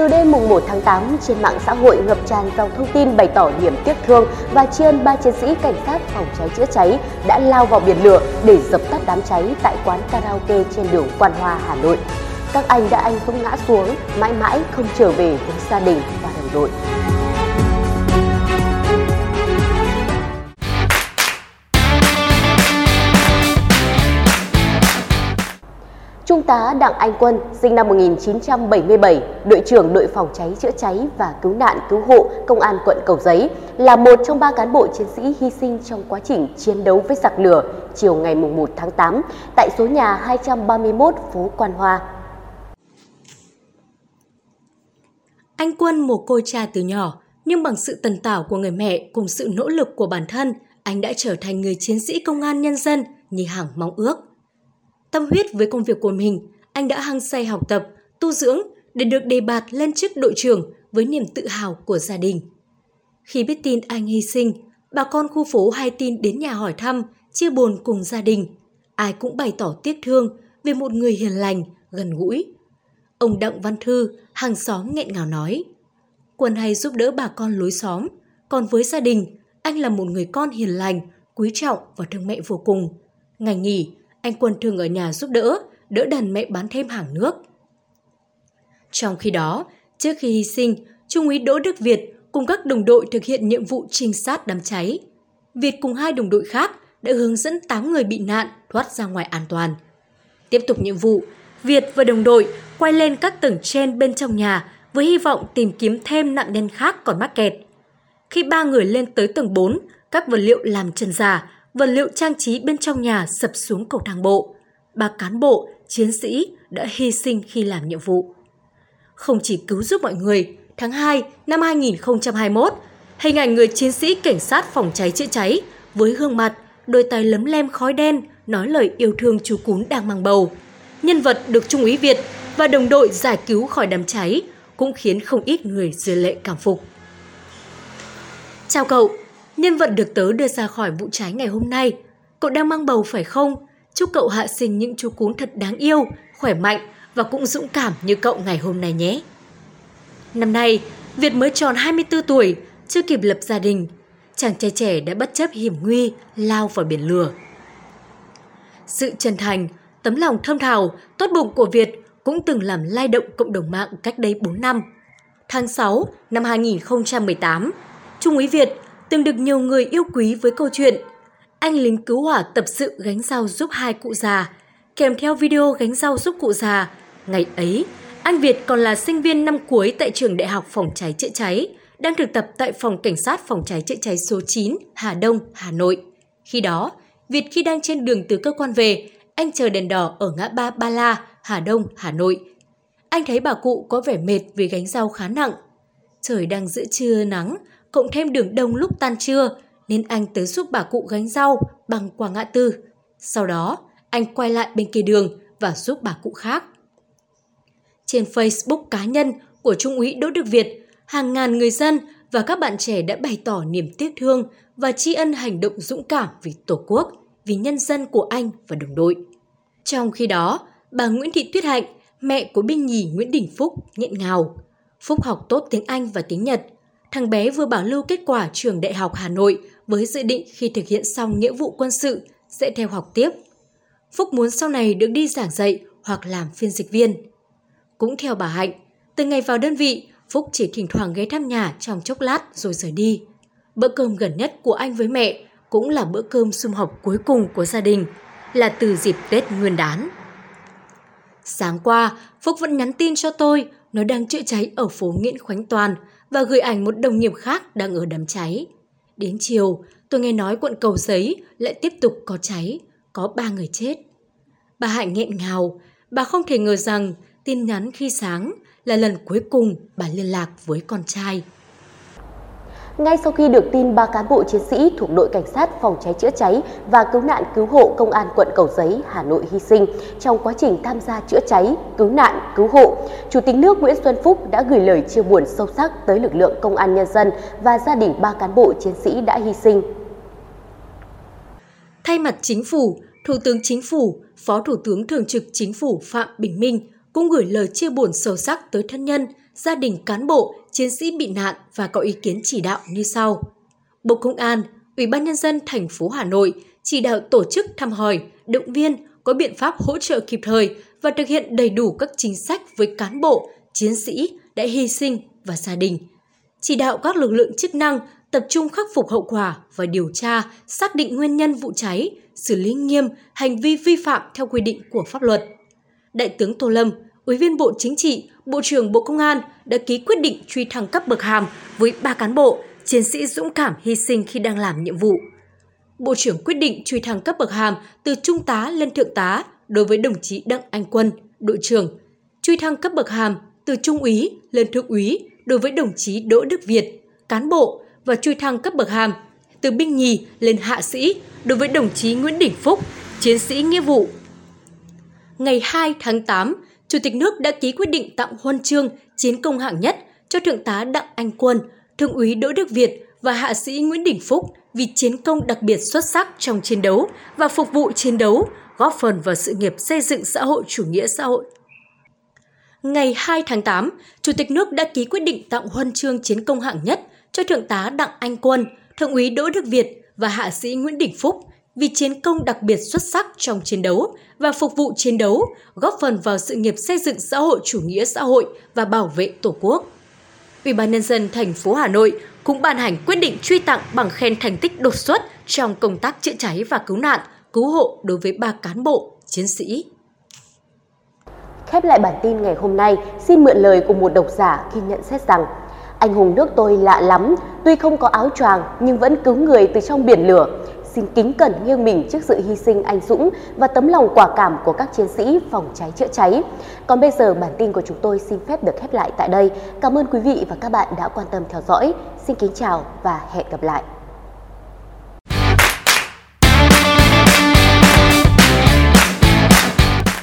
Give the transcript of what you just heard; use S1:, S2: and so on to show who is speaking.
S1: Từ đêm mùng 1 tháng 8, trên mạng xã hội ngập tràn dòng thông tin bày tỏ niềm tiếc thương và tri ân ba chiến sĩ cảnh sát phòng cháy chữa cháy đã lao vào biển lửa để dập tắt đám cháy tại quán karaoke trên đường Quan Hoa, Hà Nội. Các anh đã anh dũng ngã xuống, mãi mãi không trở về với gia đình và đồng đội. Trung tá Đặng Anh Quân, sinh năm 1977, đội trưởng đội phòng cháy chữa cháy và cứu nạn cứu hộ Công an quận Cầu Giấy, là một trong ba cán bộ chiến sĩ hy sinh trong quá trình chiến đấu với giặc lửa chiều ngày 1 tháng 8 tại số nhà 231 phố Quan Hoa.
S2: Anh Quân mồ côi cha từ nhỏ, nhưng bằng sự tần tảo của người mẹ cùng sự nỗ lực của bản thân, anh đã trở thành người chiến sĩ công an nhân dân như hàng mong ước. Tâm huyết với công việc của mình, anh đã hăng say học tập, tu dưỡng để được đề bạt lên chức đội trưởng với niềm tự hào của gia đình. Khi biết tin anh hy sinh, bà con khu phố hay tin đến nhà hỏi thăm, chia buồn cùng gia đình. Ai cũng bày tỏ tiếc thương về một người hiền lành, gần gũi. Ông Đặng Văn Thư, hàng xóm nghẹn ngào nói, Quân hay giúp đỡ bà con lối xóm, còn với gia đình, anh là một người con hiền lành, quý trọng và thương mẹ vô cùng. Ngày nghỉ, anh Quân thường ở nhà giúp đỡ, đỡ đần mẹ bán thêm hàng nước. Trong khi đó, trước khi hy sinh, Trung úy Đỗ Đức Việt cùng các đồng đội thực hiện nhiệm vụ trinh sát đám cháy. Việt cùng hai đồng đội khác đã hướng dẫn 8 người bị nạn thoát ra ngoài an toàn. Tiếp tục nhiệm vụ, Việt và đồng đội quay lên các tầng trên bên trong nhà với hy vọng tìm kiếm thêm nạn nhân khác còn mắc kẹt. Khi ba người lên tới tầng 4, các vật liệu làm chân giả vật liệu trang trí bên trong nhà sập xuống cầu thang bộ. Ba cán bộ, chiến sĩ đã hy sinh khi làm nhiệm vụ. Không chỉ cứu giúp mọi người, tháng 2 năm 2021, hình ảnh người chiến sĩ cảnh sát phòng cháy chữa cháy với gương mặt, đôi tay lấm lem khói đen nói lời yêu thương chú cún đang mang bầu. Nhân vật được Trung úy Việt và đồng đội giải cứu khỏi đám cháy cũng khiến không ít người rơi lệ cảm phục. Chào cậu, Nhân vật được tớ đưa ra khỏi vụ cháy ngày hôm nay. Cậu đang mang bầu phải không? Chúc cậu hạ sinh những chú cún thật đáng yêu, khỏe mạnh và cũng dũng cảm như cậu ngày hôm nay nhé. Năm nay, Việt mới tròn 24 tuổi, chưa kịp lập gia đình. Chàng trai trẻ đã bất chấp hiểm nguy, lao vào biển lửa. Sự chân thành, tấm lòng thâm thào, tốt bụng của Việt cũng từng làm lay động cộng đồng mạng cách đây 4 năm. Tháng 6 năm 2018, Trung úy Việt từng được nhiều người yêu quý với câu chuyện Anh lính cứu hỏa tập sự gánh rau giúp hai cụ già, kèm theo video gánh rau giúp cụ già. Ngày ấy, anh Việt còn là sinh viên năm cuối tại trường Đại học Phòng cháy chữa cháy, đang thực tập tại Phòng Cảnh sát Phòng cháy chữa cháy số 9, Hà Đông, Hà Nội. Khi đó, Việt khi đang trên đường từ cơ quan về, anh chờ đèn đỏ ở ngã ba Ba La, Hà Đông, Hà Nội. Anh thấy bà cụ có vẻ mệt vì gánh rau khá nặng. Trời đang giữa trưa nắng, cộng thêm đường đông lúc tan trưa, nên anh tới giúp bà cụ gánh rau bằng qua ngã tư. Sau đó, anh quay lại bên kia đường và giúp bà cụ khác. Trên Facebook cá nhân của Trung úy Đỗ Đức Việt, hàng ngàn người dân và các bạn trẻ đã bày tỏ niềm tiếc thương và tri ân hành động dũng cảm vì Tổ quốc, vì nhân dân của anh và đồng đội. Trong khi đó, bà Nguyễn Thị Tuyết Hạnh, mẹ của binh nhì Nguyễn Đình Phúc, nghẹn ngào. Phúc học tốt tiếng Anh và tiếng Nhật, thằng bé vừa bảo lưu kết quả trường Đại học Hà Nội với dự định khi thực hiện xong nghĩa vụ quân sự sẽ theo học tiếp. Phúc muốn sau này được đi giảng dạy hoặc làm phiên dịch viên. Cũng theo bà Hạnh, từ ngày vào đơn vị, Phúc chỉ thỉnh thoảng ghé thăm nhà trong chốc lát rồi rời đi. Bữa cơm gần nhất của anh với mẹ cũng là bữa cơm sum họp cuối cùng của gia đình, là từ dịp Tết Nguyên đán. Sáng qua, Phúc vẫn nhắn tin cho tôi, nó đang chữa cháy ở phố Nguyễn Khánh Toàn – và gửi ảnh một đồng nghiệp khác đang ở đám cháy. Đến chiều, tôi nghe nói quận Cầu Giấy lại tiếp tục có cháy, có ba người chết. Bà Hạnh nghẹn ngào, bà không thể ngờ rằng tin nhắn khi sáng là lần cuối cùng bà liên lạc với con trai.
S1: Ngay sau khi được tin ba cán bộ chiến sĩ thuộc đội cảnh sát phòng cháy chữa cháy và cứu nạn cứu hộ công an quận Cầu Giấy, Hà Nội hy sinh trong quá trình tham gia chữa cháy, cứu nạn, cứu hộ, Chủ tịch nước Nguyễn Xuân Phúc đã gửi lời chia buồn sâu sắc tới lực lượng công an nhân dân và gia đình ba cán bộ chiến sĩ đã hy sinh.
S2: Thay mặt chính phủ, Thủ tướng Chính phủ, Phó Thủ tướng Thường trực Chính phủ Phạm Bình Minh cũng gửi lời chia buồn sâu sắc tới thân nhân, gia đình cán bộ, chiến sĩ bị nạn và có ý kiến chỉ đạo như sau. Bộ Công an, Ủy ban Nhân dân thành phố Hà Nội chỉ đạo tổ chức thăm hỏi, động viên, có biện pháp hỗ trợ kịp thời và thực hiện đầy đủ các chính sách với cán bộ, chiến sĩ đã hy sinh và gia đình. Chỉ đạo các lực lượng chức năng tập trung khắc phục hậu quả và điều tra, xác định nguyên nhân vụ cháy, xử lý nghiêm hành vi vi phạm theo quy định của pháp luật. Đại tướng Tô Lâm, Ủy viên Bộ Chính trị, Bộ trưởng Bộ Công an đã ký quyết định truy thăng cấp bậc hàm với ba cán bộ, chiến sĩ dũng cảm hy sinh khi đang làm nhiệm vụ. Bộ trưởng quyết định truy thăng cấp bậc hàm từ trung tá lên thượng tá đối với đồng chí Đặng Anh Quân, đội trưởng, truy thăng cấp bậc hàm từ trung úy lên thượng úy đối với đồng chí Đỗ Đức Việt, cán bộ và truy thăng cấp bậc hàm từ binh nhì lên hạ sĩ đối với đồng chí Nguyễn Đình Phúc, chiến sĩ nghĩa vụ. Ngày 2 tháng 8, Chủ tịch nước đã ký quyết định tặng huân chương chiến công hạng nhất cho Thượng tá Đặng Anh Quân, Thượng úy Đỗ Đức Việt và Hạ sĩ Nguyễn Đình Phúc vì chiến công đặc biệt xuất sắc trong chiến đấu và phục vụ chiến đấu, góp phần vào sự nghiệp xây dựng xã hội chủ nghĩa xã hội. Ngày 2 tháng 8, Chủ tịch nước đã ký quyết định tặng huân chương chiến công hạng nhất cho Thượng tá Đặng Anh Quân, Thượng úy Đỗ Đức Việt và Hạ sĩ Nguyễn Đình Phúc vì chiến công đặc biệt xuất sắc trong chiến đấu và phục vụ chiến đấu, góp phần vào sự nghiệp xây dựng xã hội chủ nghĩa xã hội và bảo vệ Tổ quốc. Ủy ban nhân dân thành phố Hà Nội cũng ban hành quyết định truy tặng bằng khen thành tích đột xuất trong công tác chữa cháy và cứu nạn, cứu hộ đối với ba cán bộ, chiến sĩ.
S1: Khép lại bản tin ngày hôm nay, xin mượn lời của một độc giả khi nhận xét rằng anh hùng nước tôi lạ lắm, tuy không có áo choàng nhưng vẫn cứu người từ trong biển lửa. Xin kính cẩn nghiêng mình trước sự hy sinh anh dũng và tấm lòng quả cảm của các chiến sĩ phòng cháy chữa cháy. Còn bây giờ, bản tin của chúng tôi xin phép được khép lại tại đây. Cảm ơn quý vị và các bạn đã quan tâm theo dõi. Xin kính chào và hẹn gặp lại.